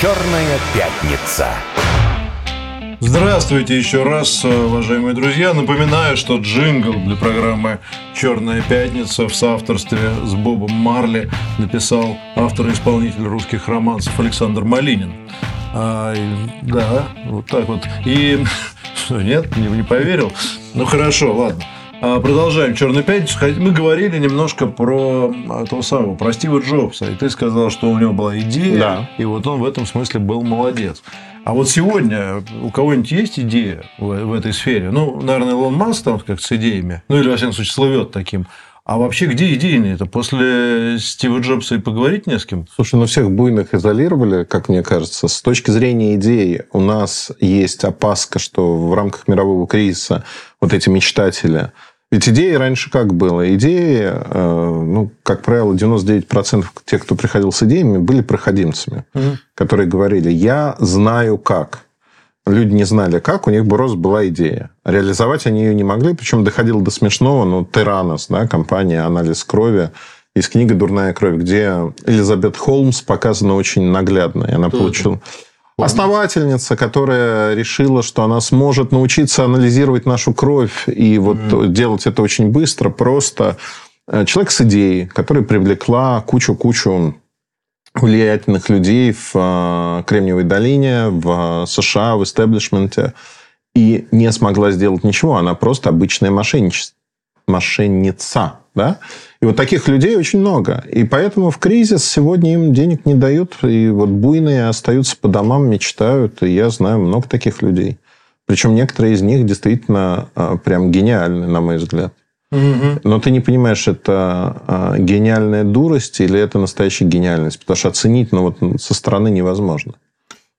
Черная пятница. Здравствуйте еще раз, уважаемые друзья. Напоминаю, что джингл для программы «Черная пятница» в соавторстве с Бобом Марли написал автор и исполнитель русских романсов Александр Малинин. А, да, вот так вот. И нет, не, не поверил? Ну хорошо, ладно. А, продолжаем «Черную пятницу». Мы говорили немножко про того самого, про Стива Джобса. И ты сказал, что у него была идея, да. и вот он в этом смысле был молодец. А вот сегодня у кого-нибудь есть идея в, в этой сфере? Ну, наверное, Илон Маск там как с идеями. Ну, или, во всяком случае, слывет таким. А вообще, где идейные это? После Стива Джобса и поговорить не с кем? Слушай, ну всех буйных изолировали, как мне кажется. С точки зрения идеи у нас есть опаска, что в рамках мирового кризиса вот эти мечтатели ведь идеи раньше как было? Идеи, э, ну, как правило, 99% тех, кто приходил с идеями, были проходимцами, угу. которые говорили, я знаю как. Люди не знали как, у них просто была идея. Реализовать они ее не могли, причем доходило до смешного. Ну, Теранос, да, компания «Анализ крови», есть книга «Дурная кровь», где Элизабет Холмс показана очень наглядно. И она получила... Основательница, которая решила, что она сможет научиться анализировать нашу кровь и вот mm. делать это очень быстро, просто э, человек с идеей, которая привлекла кучу-кучу влиятельных людей в э, Кремниевой долине, в США, в истеблишменте, и не смогла сделать ничего. Она просто обычная мошенничество, мошенница. Да? И вот таких людей очень много. И поэтому в кризис сегодня им денег не дают. И вот буйные остаются по домам, мечтают. И я знаю много таких людей. Причем некоторые из них действительно а, прям гениальны, на мой взгляд. Угу. Но ты не понимаешь, это а, гениальная дурость или это настоящая гениальность. Потому что оценить ну, вот, со стороны невозможно.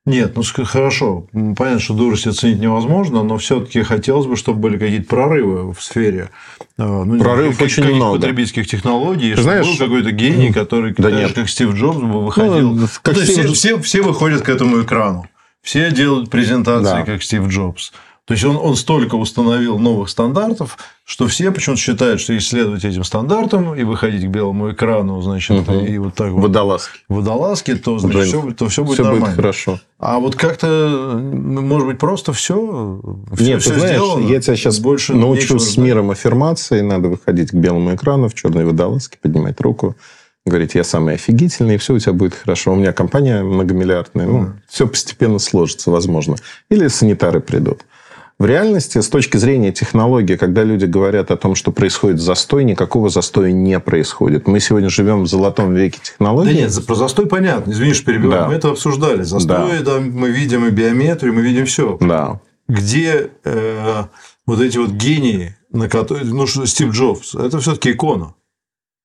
Нет, ну хорошо, понятно, что дурость оценить невозможно, но все-таки хотелось бы, чтобы были какие-то прорывы в сфере э, ну, Прорывов как, очень много. потребительских технологий, Ты знаешь, был какой-то гений, который, да нет. как Стив Джобс, бы выходил. Ну, как ну, Стив... все, все, все выходят к этому экрану. Все делают презентации, да. как Стив Джобс. То есть он, он столько установил новых стандартов, что все почему-то считают, что если следовать этим стандартам и выходить к белому экрану, значит, угу. и вот так вот. Водолазки. Водолазки, то, значит, все, то все будет все нормально. будет хорошо. А вот как-то, может быть, просто все, все Нет, все ты знаешь, сделано, я тебя сейчас больше научу с миром аффирмации. Надо выходить к белому экрану в черной водолазке, поднимать руку говорить, я самый офигительный, и все у тебя будет хорошо. У меня компания многомиллиардная. Ну, все постепенно сложится, возможно. Или санитары придут. В реальности, с точки зрения технологии, когда люди говорят о том, что происходит застой, никакого застоя не происходит. Мы сегодня живем в золотом веке технологий. Да нет, про застой понятно. Извини, что перебиваю. Да. Мы это обсуждали. Застой, да. да, мы видим и биометрию, мы видим все. Да. Где э, вот эти вот гении, на которые, ну, Стив Джобс, это все-таки икона.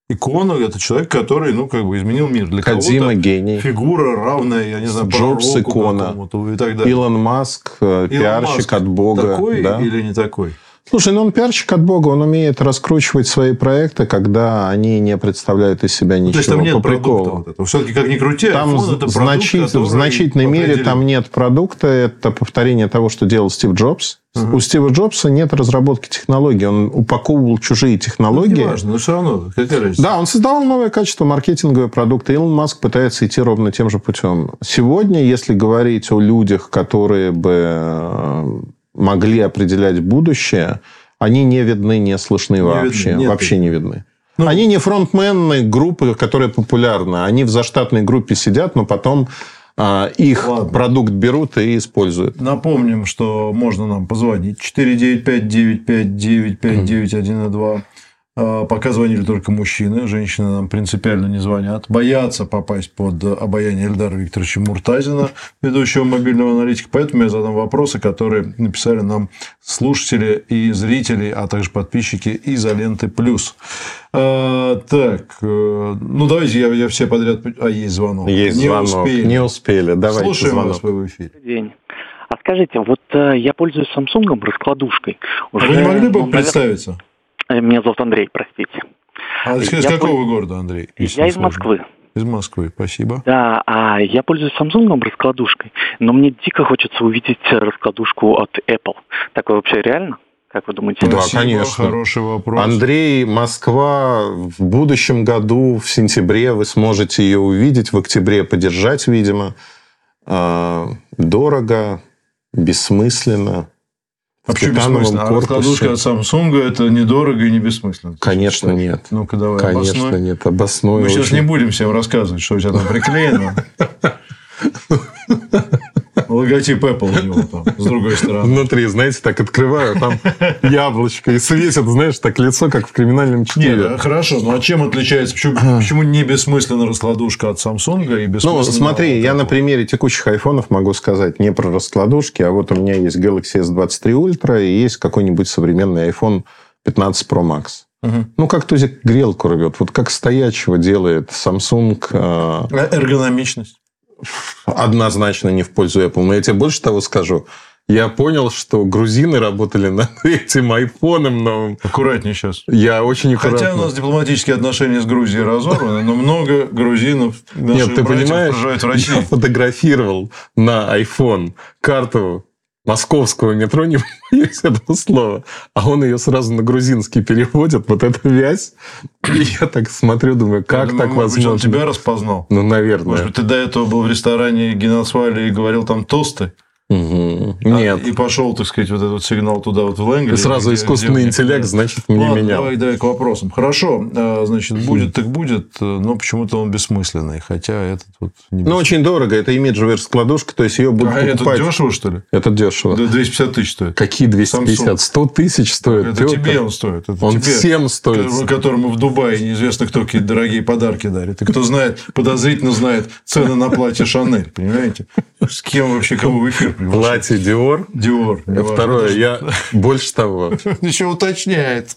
Икона – это человек, который, ну, как бы изменил мир. Для Кодзима – гений. Фигура равная, я не знаю, Джобс – икона. И так далее. Илон Маск э, – пиарщик Маск от Бога. Такой да? или не такой? Слушай, ну он пиарщик от Бога, он умеет раскручивать свои проекты, когда они не представляют из себя ничего. Ну, то есть там нет по приколу. Вот Все-таки как ни крути, там это значит, в значительной мере там нет продукта, это повторение того, что делал Стив Джобс. У Стива Джобса нет разработки технологий, он упаковывал чужие технологии. Ну, не важно, но все равно, какая разница? Да, он создавал новое качество маркетинговые продукты. Илон Маск пытается идти ровно тем же путем. Сегодня, если говорить о людях, которые бы э, могли определять будущее, они не видны, не слышны не вообще. Видны, вообще не видны. Ну, они не фронтмены группы, которая популярна. Они в заштатной группе сидят, но потом а, их Ладно. продукт берут и используют. Напомним, что можно нам позвонить 495-959-5912. А, пока звонили только мужчины, женщины нам принципиально не звонят, боятся попасть под обаяние Эльдара Викторовича Муртазина, ведущего мобильного аналитика. Поэтому я задам вопросы, которые написали нам слушатели и зрители, а также подписчики «Изоленты плюс». А, так, э, ну давайте я, я все подряд... А, есть звонок. Есть не звонок. Успели. Не успели. Давайте Слушаем звонок. вас в эфире. День. А скажите, вот э, я пользуюсь Samsung раскладушкой. Уже, а вы не могли бы ну, представиться? Э, меня зовут Андрей, простите. А из я какого польз... города, Андрей? Я из Москвы. Из Москвы, спасибо. Да, а я пользуюсь Samsung раскладушкой, но мне дико хочется увидеть раскладушку от Apple. Такое вообще реально? Как вы думаете? Да, Спасибо, конечно. Хороший вопрос. Андрей, Москва в будущем году, в сентябре вы сможете ее увидеть, в октябре поддержать, видимо. э, дорого, бессмысленно. А почему бессмысленно? А раскладушка от Samsung это недорого и не бессмысленно. Конечно, нет. Ну-ка давай, Конечно, обоснуй. нет. Обосною. Мы сейчас очень. не будем всем рассказывать, что у тебя там приклеено. Логотип Apple у него там, с другой стороны. Внутри, знаете, так открываю, там яблочко и светит, знаешь, так лицо, как в криминальном Нет, чтиве. а хорошо, ну а чем отличается? Почему, почему не бессмысленно раскладушка от Samsung и бессмысленно? Ну, смотри, от я на примере текущих айфонов могу сказать не про раскладушки, а вот у меня есть Galaxy S23 Ultra и есть какой-нибудь современный iPhone 15 Pro Max. Мгм. Ну, как тузик грелку рвет. Вот как стоячего делает Samsung э, А Эргономичность. Однозначно не в пользу Apple. Но я тебе больше того скажу. Я понял, что грузины работали над этим айфоном новым. Аккуратнее сейчас. Я очень аккуратно... Хотя у нас дипломатические отношения с Грузией разорваны, но много грузинов, Нет, ты понимаешь, проживают в я России. фотографировал на iPhone карту московского метро, не боюсь этого слова, а он ее сразу на грузинский переводит, вот эта вязь. И я так смотрю, думаю, как Я так может быть, он возможно? тебя распознал. Ну, Может наверное. быть, ты до этого был в ресторане Геносвали и говорил там тосты, А- Нет. и пошел, так сказать, вот этот сигнал туда вот в Лэнгли. И сразу где- искусственный где- интеллект, значит, мне Ладно, менял. давай, давай к вопросам. Хорошо, а, значит, будет так будет, э, но почему-то он бессмысленный, хотя этот вот не Ну, очень дорого. Это имиджевая раскладушка, то есть ее будут А покупать. дешево, что ли? Это дешево. Да 250 тысяч стоит. Какие 250? Samsung. 100 тысяч стоит. Это Пётр. тебе он стоит. Это Он тебе, всем стоит. ко- Которому в Дубае неизвестно кто какие дорогие подарки дарит. И кто знает, подозрительно знает цены на платье Шанель. Понимаете? С кем вообще кого в эфир приглашать? Платье Диор. Диор. А Второе, я больше того. Еще уточняет.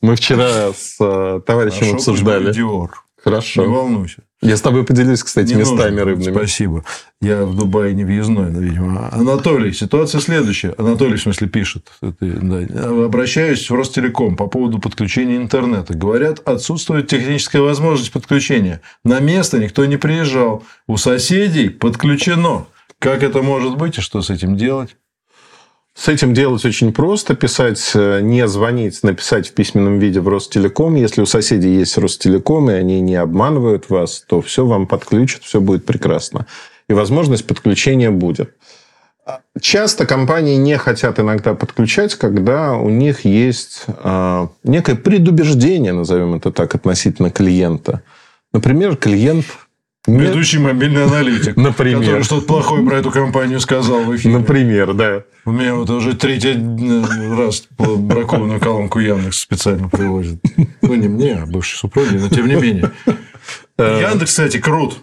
Мы вчера с э, товарищем обсуждали. Диор. Не Хорошо. волнуйся. Я с тобой поделюсь, кстати, Не местами нужно. рыбными. Спасибо. Я в Дубае не въездной, но, видимо. Анатолий, ситуация следующая. Анатолий, в смысле, пишет. Это, да. Обращаюсь в Ростелеком по поводу подключения интернета. Говорят, отсутствует техническая возможность подключения. На место никто не приезжал. У соседей подключено. Как это может быть и что с этим делать? С этим делать очень просто. Писать, э, не звонить, написать в письменном виде в Ростелеком. Если у соседей есть Ростелеком, и они не обманывают вас, то все вам подключат, все будет прекрасно. И возможность подключения будет. Часто компании не хотят иногда подключать, когда у них есть э, некое предубеждение, назовем это так, относительно клиента. Например, клиент... Ведущий мобильный аналитик. Например. Который что-то плохое про эту компанию сказал в эфире. Например, да. У меня вот уже третий э, раз бракованную колонку Яндекс специально привозят. Ну, не мне, а бывшей супруге, но тем не менее. Э, Яндекс, кстати, крут.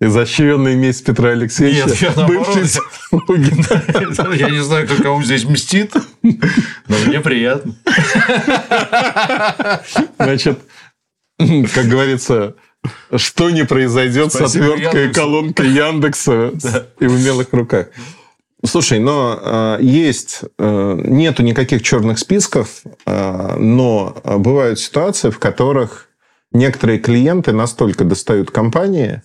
Изощренный месть Петра Алексеевича. Нет, я наоборот. Я не знаю, кто кому здесь мстит, но мне приятно. Значит, как говорится, что не произойдет Спасибо с отверткой Яндексу. колонкой Яндекса и в умелых руках. Слушай, но э, есть, э, нету никаких черных списков, э, но бывают ситуации, в которых некоторые клиенты настолько достают компании,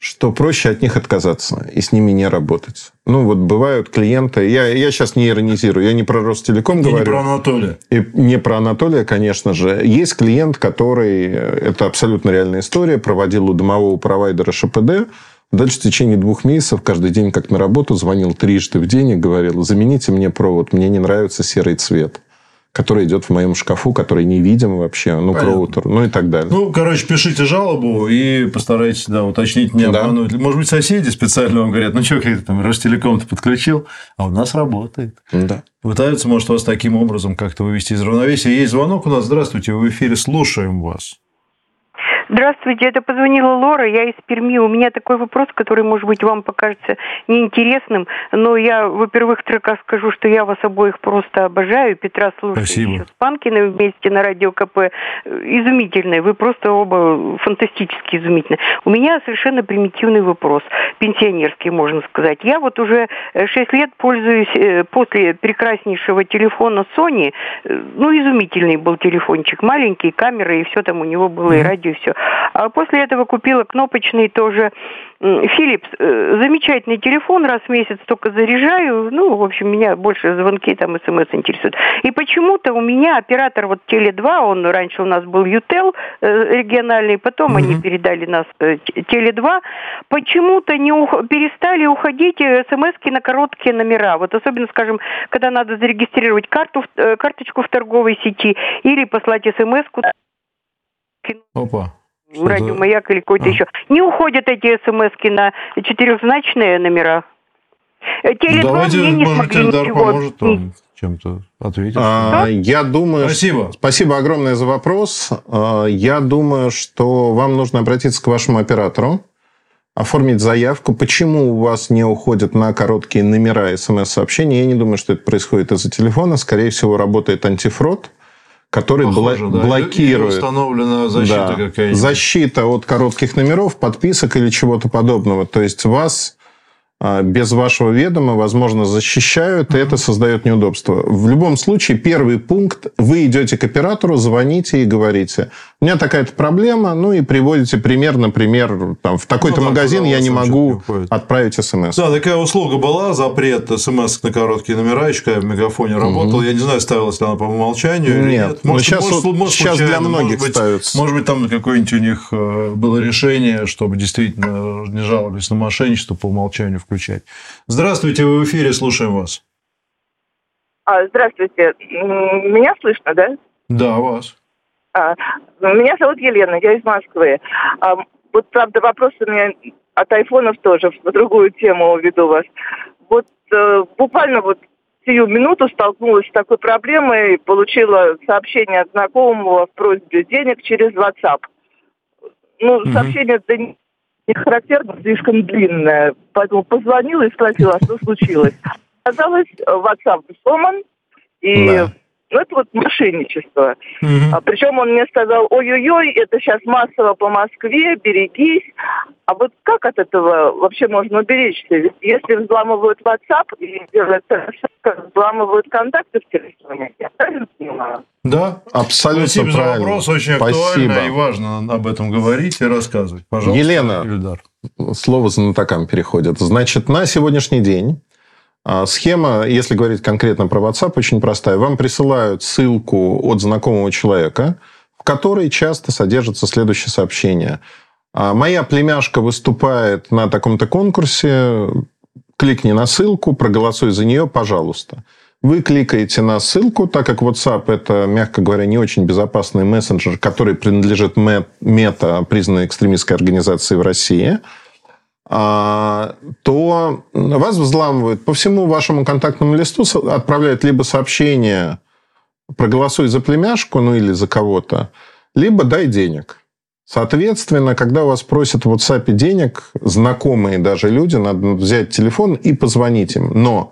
что проще от них отказаться и с ними не работать. Ну, вот бывают клиенты... Я, я сейчас не иронизирую, я не про Ростелеком И не говорю. про Анатолия. И не про Анатолия, конечно же. Есть клиент, который, это абсолютно реальная история, проводил у домового провайдера ШПД. Дальше в течение двух месяцев каждый день, как на работу, звонил трижды в день и говорил, замените мне провод, мне не нравится серый цвет, который идет в моем шкафу, который не видим вообще, ну, Понятно. ну и так далее. Ну, короче, пишите жалобу и постарайтесь да, уточнить, не Да. обмануть. Может быть, соседи специально вам говорят, ну, что, ты там Ростелеком-то подключил, а у нас работает. да. Пытаются, может, вас таким образом как-то вывести из равновесия. Есть звонок у нас. Здравствуйте, вы в эфире, слушаем вас. Здравствуйте, это позвонила Лора, я из Перми. У меня такой вопрос, который, может быть, вам покажется неинтересным, но я, во-первых, строках скажу, что я вас обоих просто обожаю. Петра слушаю Спасибо. еще с Панкиным вместе на радио КП. Э, Изумительные, вы просто оба фантастически изумительные. У меня совершенно примитивный вопрос, пенсионерский, можно сказать. Я вот уже 6 лет пользуюсь э, после прекраснейшего телефона Sony, э, ну, изумительный был телефончик, маленький, камера, и все там у него было, и радио, и все. А после этого купила кнопочный тоже Philips. Э, замечательный телефон, раз в месяц только заряжаю. Ну, в общем, меня больше звонки, там, смс интересуют. И почему-то у меня оператор вот Теле2, он раньше у нас был Ютел э, региональный, потом mm-hmm. они передали нас э, Теле2, почему-то не ух... перестали уходить смс на короткие номера. Вот особенно, скажем, когда надо зарегистрировать карту, карточку в торговой сети или послать смс-ку. Опа что радио Маяк или какой-то а. еще. Не уходят эти смс на четырехзначные номера. Теле2 Давайте, мне не может, смогли Эльдар ничего. поможет вам чем-то ответить. А, я думаю... Спасибо. Спасибо огромное за вопрос. А, я думаю, что вам нужно обратиться к вашему оператору, оформить заявку. Почему у вас не уходят на короткие номера смс-сообщений? Я не думаю, что это происходит из-за телефона. Скорее всего, работает антифрод который Похоже, бла- да. блокирует. Или установлена защита да, какая-нибудь. Защита от коротких номеров, подписок или чего-то подобного. То есть вас без вашего ведома, возможно, защищают, и это создает неудобства. В любом случае, первый пункт, вы идете к оператору, звоните и говорите, у меня такая-то проблема, ну и приводите пример, например, там, в такой-то ну, магазин я не могу отправить смс. Да, такая услуга была, запрет смс на короткие номера, еще когда в мегафоне работал. Угу. Я не знаю, ставилась ли она по умолчанию нет, или нет. Ну, может, сейчас, может, может, сейчас для многих может быть, ставится. Может быть, там какое-нибудь у них э, было решение, чтобы действительно не жаловались на мошенничество по умолчанию включать. Здравствуйте, вы в эфире, слушаем вас. А, здравствуйте. Меня слышно, да? Да, вас. А, меня зовут Елена, я из Москвы. А, вот, правда, вопрос у меня от айфонов тоже, в другую тему веду вас. Вот э, буквально вот сию минуту столкнулась с такой проблемой, получила сообщение от знакомого в просьбе денег через WhatsApp. Ну, угу. сообщение это не характерно, слишком длинное. Поэтому позвонила и спросила, что случилось. Оказалось, WhatsApp сломан, и да. Ну, это вот мошенничество. Угу. А, причем он мне сказал, ой-ой-ой, это сейчас массово по Москве, берегись. А вот как от этого вообще можно уберечься? Ведь если взламывают WhatsApp и делают взламывают контакты в телефоне, я правильно понимаю? Да, абсолютно Спасибо правильно. за вопрос, очень Спасибо. актуально и важно об этом говорить и рассказывать. Пожалуйста, Елена, Ильдар. слово знатокам переходит. Значит, на сегодняшний день схема, если говорить конкретно про WhatsApp, очень простая. Вам присылают ссылку от знакомого человека, в которой часто содержится следующее сообщение. «А моя племяшка выступает на таком-то конкурсе, кликни на ссылку, проголосуй за нее, пожалуйста. Вы кликаете на ссылку, так как WhatsApp это, мягко говоря, не очень безопасный мессенджер, который принадлежит мета, признанной экстремистской организации в России – а, то вас взламывают по всему вашему контактному листу, отправляют либо сообщение «проголосуй за племяшку», ну или за кого-то, либо «дай денег». Соответственно, когда у вас просят в WhatsApp денег, знакомые даже люди, надо взять телефон и позвонить им. Но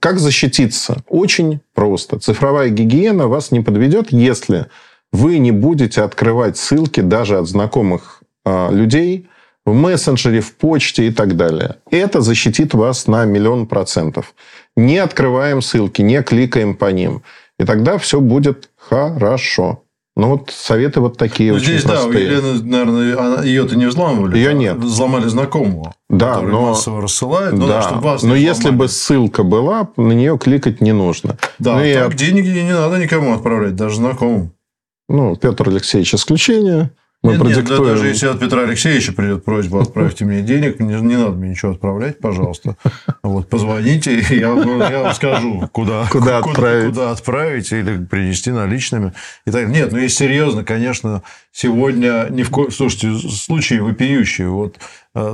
как защититься? Очень просто. Цифровая гигиена вас не подведет, если вы не будете открывать ссылки даже от знакомых э, людей – в мессенджере, в почте и так далее. Это защитит вас на миллион процентов. Не открываем ссылки, не кликаем по ним. И тогда все будет хорошо. Ну, вот советы вот такие ну, очень здесь, простые. да, Елена, наверное, ее-то не взламывали. Ее нет. Взломали знакомого. Да, но... массово рассылает. Ну, да, да вас но если бы ссылка была, на нее кликать не нужно. Да, ну, так и... денег не надо никому отправлять, даже знакомым. Ну, Петр Алексеевич исключение. Мы нет, продиктуем... нет, даже если от Петра Алексеевича придет просьба, отправьте мне денег, не, не надо мне ничего отправлять, пожалуйста. Вот, позвоните, я, я вам скажу, куда, куда, отправить. куда отправить или принести наличными. И так. Нет, ну, если серьезно, конечно, сегодня не в ко... Слушайте, случаи вопиющие. Вот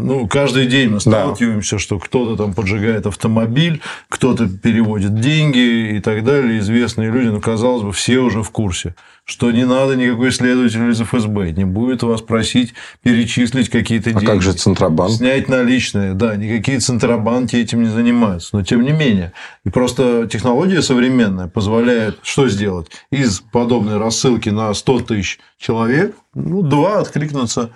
ну, каждый день мы сталкиваемся, да. что кто-то там поджигает автомобиль, кто-то переводит деньги и так далее. Известные люди, но, казалось бы, все уже в курсе, что не надо никакой следователь из ФСБ, не будет вас просить перечислить какие-то деньги. А как же Центробанк? Снять наличные. Да, никакие Центробанки этим не занимаются. Но, тем не менее. И просто технология современная позволяет что сделать? Из подобной рассылки на 100 тысяч человек, ну, два откликнуться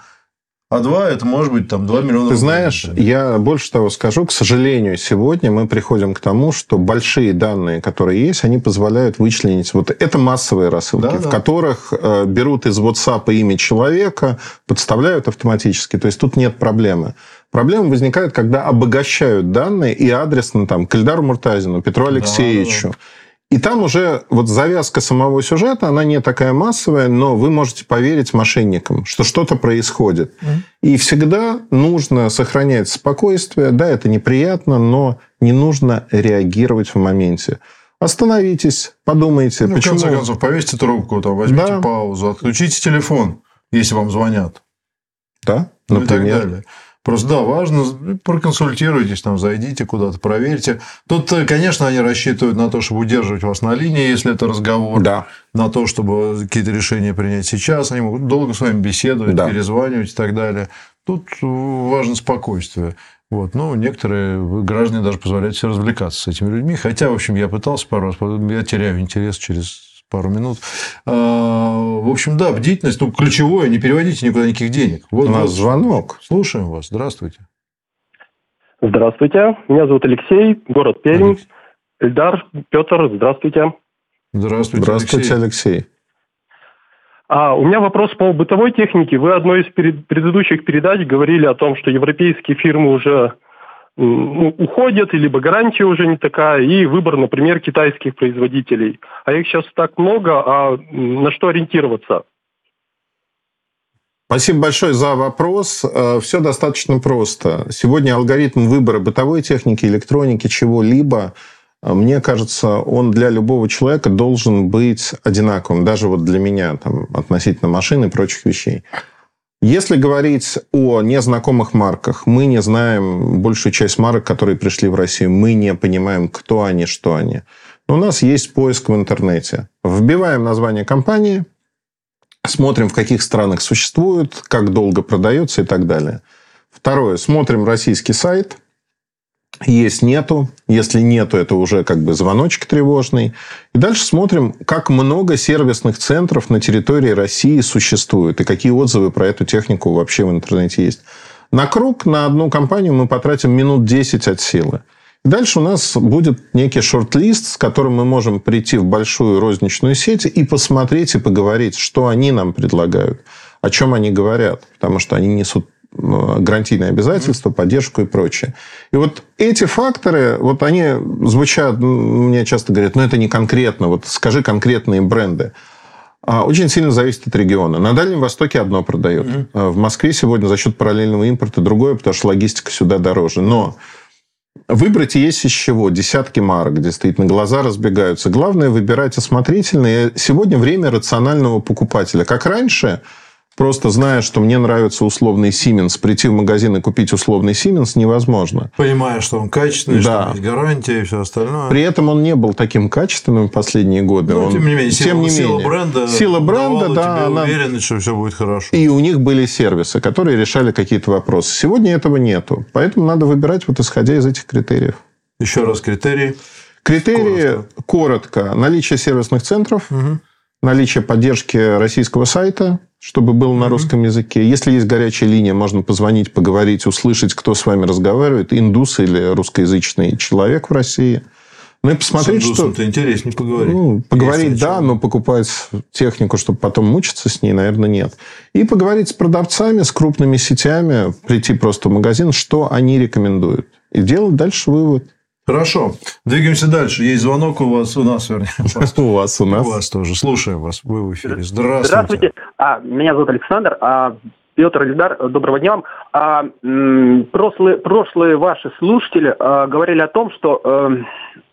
А два это может быть там 2 миллиона Ты рублей, знаешь, я больше того скажу, к сожалению, сегодня мы приходим к тому, что большие данные, которые есть, они позволяют вычленить вот это массовые рассылки, Да, в да. которых э, берут из WhatsApp имя человека, подставляют автоматически. То есть тут нет проблемы. Проблема возникает, когда обогащают данные и адресно там к Эльдару Муртазину, Петру Да, Алексеевичу. И там уже вот завязка самого сюжета, она не такая массовая, но вы можете поверить мошенникам, что что-то происходит. И всегда нужно сохранять спокойствие. Да, это неприятно, но не нужно реагировать в моменте. Остановитесь, подумайте, Ну, почему... в конце концов, повесьте трубку, там, возьмите Да. паузу, отключите телефон, если вам звонят. Да, Ну и так например. далее. Просто да, важно, проконсультируйтесь, там, зайдите куда-то, проверьте. Тут, э, конечно, они рассчитывают на то, чтобы удерживать вас на линии, если это разговор, Да. на то, чтобы какие-то решения принять сейчас. Они могут долго с вами беседовать, Да. перезванивать и так далее. Тут э, важно спокойствие. Вот. Ну, некоторые граждане даже позволяют себе развлекаться с этими людьми. Хотя, в общем, я пытался пару раз, я теряю интерес через пару минут. А, В общем, да, бдительность, ну, ключевое, не переводите никуда никаких денег. Вот, У нас вот. звонок. Слушаем вас. Здравствуйте. Здравствуйте, меня зовут Алексей, город Пермь. Алексей. Эльдар, Петр, здравствуйте. Здравствуйте, Здравствуйте, Алексей. Алексей. А, у меня вопрос по бытовой технике. Вы одной из перед- предыдущих передач говорили о том, что европейские фирмы уже уходят, и либо гарантия уже не такая, и выбор, например, китайских производителей. А их сейчас так много, а на что ориентироваться? Спасибо большое за вопрос. Все достаточно просто. Сегодня алгоритм выбора бытовой техники, электроники, чего-либо, э, мне кажется, он для любого человека должен быть одинаковым. Даже вот для меня там, относительно машин и прочих вещей. Если говорить о незнакомых марках, мы не знаем большую часть марок, которые пришли в Россию. Мы не понимаем, кто они, что они. Но у нас есть поиск в интернете. Вбиваем название компании, смотрим, в каких странах существует, как долго продается и так далее. Второе. Смотрим российский сайт. Есть, нету. Если нету, это уже как бы звоночек тревожный. И дальше смотрим, как много сервисных центров на территории России существует и какие отзывы про эту технику вообще в интернете есть. На круг, на одну компанию мы потратим минут 10 от силы. И дальше у нас будет некий шорт-лист, с которым мы можем прийти в большую розничную сеть и посмотреть и поговорить, что они нам предлагают, о чем они говорят. Потому что они несут гарантийные обязательства, поддержку и прочее. И вот эти факторы, вот они звучат, ну, мне часто говорят, ну, это не конкретно, вот скажи конкретные бренды. А, Очень сильно зависит от региона. На Дальнем Востоке одно продает. А В Москве сегодня за счет параллельного импорта другое, потому что логистика сюда дороже. Но выбрать есть из чего. Десятки марок, действительно, глаза разбегаются. Главное выбирать осмотрительно. И Сегодня время рационального покупателя. Как раньше, просто зная, что мне нравится условный Siemens, прийти в магазин и купить условный Siemens невозможно. Понимая, что он качественный, Да. что есть гарантия и все остальное. При этом он не был таким качественным в последние годы. Ну, Он- тем не менее, сила, тем не сила менее. бренда, Сила бренда, да, тебе она- уверенность, что все будет хорошо. И у них были сервисы, которые решали какие-то вопросы. Сегодня этого нету. Поэтому надо выбирать вот исходя из этих критериев. Еще раз критерии. Критерии коротко. Наличие сервисных центров, наличие поддержки российского сайта, чтобы был на русском языке. Если есть горячая линия, можно позвонить, поговорить, услышать, кто с вами разговаривает, индус или русскоязычный человек в России. Ну и посмотреть, С что... интереснее поговорить. Ну, поговорить, Есть да, но покупать технику, чтобы потом мучиться с ней, наверное, нет. И поговорить с продавцами, с крупными сетями, прийти просто в магазин, что они рекомендуют. И делать дальше вывод. Хорошо. Двигаемся дальше. Есть звонок у вас, у нас, вернее. У вас, У вас, у у нас. вас тоже. Слушаем вас. Вы в эфире. Здравствуйте. Здравствуйте. А, меня зовут Александр. А, Петр Ильдар, доброго дня вам. А, м, прошлые, прошлые ваши слушатели а, говорили о том, что э,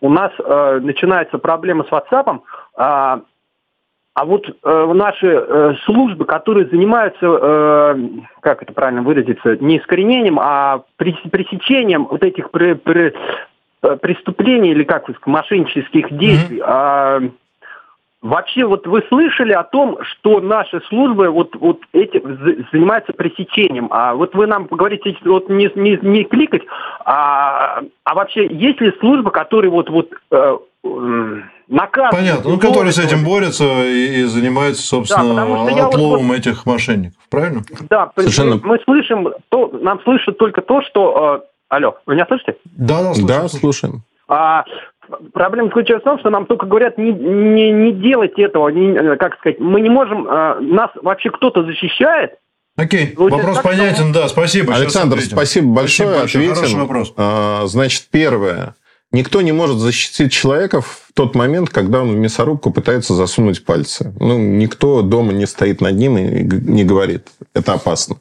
у нас э, начинается проблема с WhatsApp. А, а вот э, наши э, службы, которые занимаются, э, как это правильно выразиться, не искоренением, а прес- пресечением вот этих при- при- э, преступлений или как мошеннических действий, а, Вообще, вот вы слышали о том, что наши службы вот, вот этим за- занимаются пресечением. А вот вы нам говорите, вот не, не, не кликать, а, а вообще есть ли службы, которые вот, вот э, наказывают. Понятно. Ну, которые с этим борются и, и занимаются, собственно, Да, я вот- отловом этих мошенников. Правильно? Да, мы- Совершенно. мы слышим, то, нам слышат только то, что... алло, вы меня слышите? Да, да, слушаю, Да, слушаем. А проблема заключается в том, что нам только говорят не, не, не делать этого, не- э, как сказать, мы не можем, э, нас вообще кто-то защищает, Окей, Получается вопрос так, понятен, да, спасибо. Александр, спасибо большое. Спасибо большое. Хороший Ответим. вопрос. А, Значит, первое. Никто не может защитить человека в тот момент, когда он в мясорубку пытается засунуть пальцы. Ну, никто дома не стоит над ним и не говорит. Это опасно.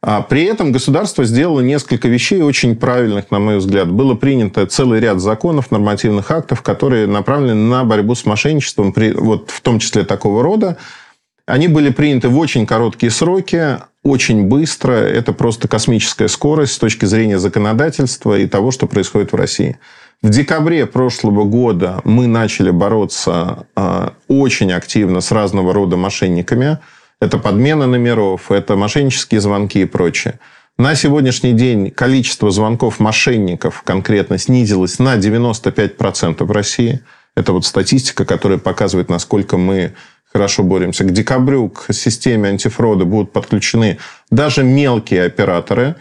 А при этом государство сделало несколько вещей очень правильных, на мой взгляд. Было принято целый ряд законов, нормативных актов, которые направлены на борьбу с мошенничеством, вот в том числе такого рода. Они были приняты в очень короткие сроки, очень быстро. Это просто космическая скорость с точки зрения законодательства и того, что происходит в России. В декабре прошлого года мы начали бороться а, очень активно с разного рода мошенниками. Это подмена номеров, это мошеннические звонки и прочее. На сегодняшний день количество звонков мошенников конкретно снизилось на 95% в России. Это вот статистика, которая показывает, насколько мы хорошо боремся. К декабрю к системе антифрода будут подключены даже мелкие операторы,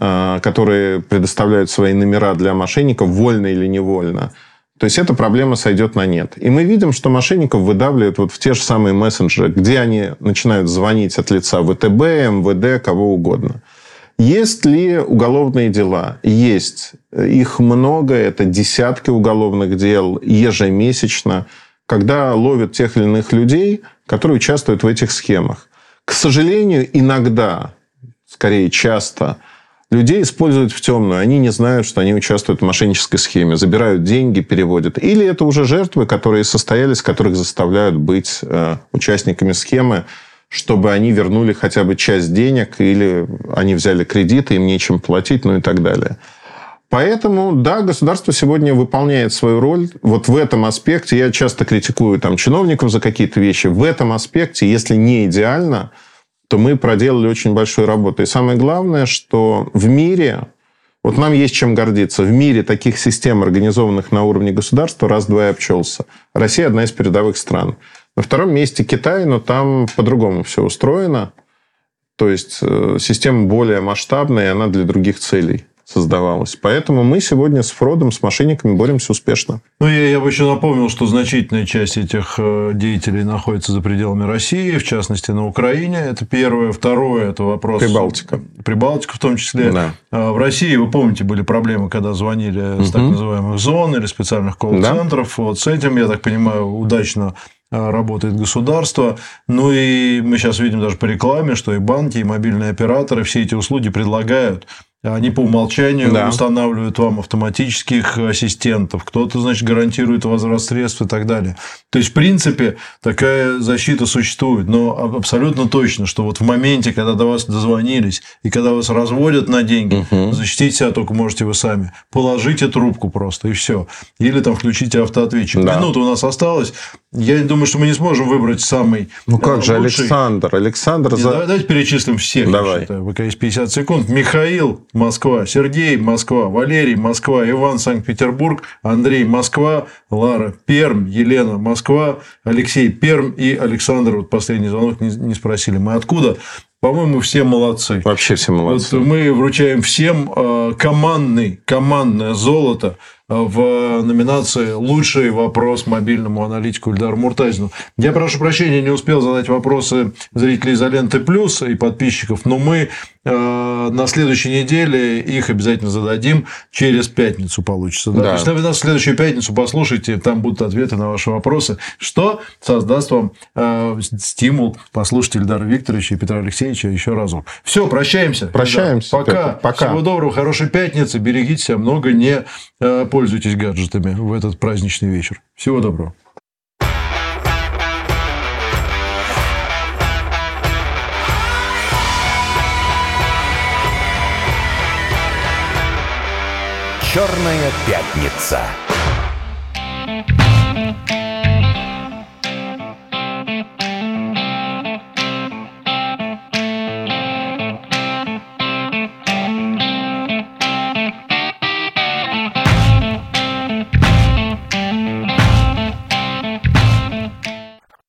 э, которые предоставляют свои номера для мошенников, вольно или невольно. То есть, эта проблема сойдет на нет. И мы видим, что мошенников выдавливают вот в те же самые мессенджеры, где они начинают звонить от лица ВТБ, МВД, кого угодно. Есть ли уголовные дела? Есть. Их много, это десятки уголовных дел ежемесячно, когда ловят тех или иных людей, которые участвуют в этих схемах. К сожалению, иногда, скорее часто, людей используют в темную. Они не знают, что они участвуют в мошеннической схеме. Забирают деньги, переводят. Или это уже жертвы, которые состоялись, которых заставляют быть э, участниками схемы, чтобы они вернули хотя бы часть денег, или они взяли кредиты, им нечем платить, ну и так далее. Поэтому, да, государство сегодня выполняет свою роль. Вот в этом аспекте я часто критикую там, чиновников за какие-то вещи. В этом аспекте, если не идеально, то мы проделали очень большую работу. И самое главное, что в мире, вот нам есть чем гордиться, в мире таких систем, организованных на уровне государства, раз-два и обчелся. Россия одна из передовых стран. На втором месте Китай, но там по-другому все устроено. То есть э, система более масштабная, и она для других целей создавалась. Поэтому мы сегодня с фродом, с мошенниками боремся успешно. Ну, я, я бы еще напомнил, что значительная часть этих э, деятелей находится за пределами России, в частности, на Украине. Это первое. Второе – это вопрос... Прибалтика. Прибалтика в том числе. Да. А В России, вы помните, были проблемы, когда звонили с так называемых зон или специальных колл-центров. Вот с этим, я так понимаю, удачно а, работает государство. Ну и мы сейчас видим даже по рекламе, что и банки, и мобильные операторы все эти услуги предлагают. Они по умолчанию Да. устанавливают вам автоматических ассистентов, кто-то, значит, гарантирует возврат средств и так далее. То есть, в принципе, такая защита существует. Но аб- абсолютно точно, что вот в моменте, когда до вас дозвонились, и когда вас разводят на деньги, Мгм. защитить себя только можете вы сами. Положите трубку просто, и все. Или там включите автоответчик. Да. Минута у нас осталась. Я думаю, что мы не сможем выбрать самый Ну как э, же, лучший. Александр, Александр... Не, за- давай- Давайте перечислим всех. Давай. пока есть 50 секунд. Михаил, Москва. Сергей, Москва. Валерий, Москва. Иван, Санкт-Петербург. Андрей, Москва. Лара, Пермь. Елена, Москва. Алексей, Пермь. И Александр, вот последний звонок, не, не спросили. Мы откуда? По-моему, все молодцы. Вообще все молодцы. Вот мы вручаем всем э, командный, командное золото в номинации «Лучший вопрос мобильному аналитику Ильдару Муртазину». Я прошу прощения, не успел задать вопросы зрителей «Изоленты Плюс» и подписчиков, но мы на следующей неделе их обязательно зададим. Через пятницу получится. Да? Да. То есть, на следующую пятницу послушайте, там будут ответы на ваши вопросы, что создаст вам э, стимул послушать Ильдара Викторовича и Петра Алексеевича еще разок. Все, прощаемся. Прощаемся, Ильдар. Пока. Петр. Пока. Всего доброго, хорошей пятницы. Берегите себя много, не э, пользуйтесь гаджетами в этот праздничный вечер. Всего доброго. Черная пятница.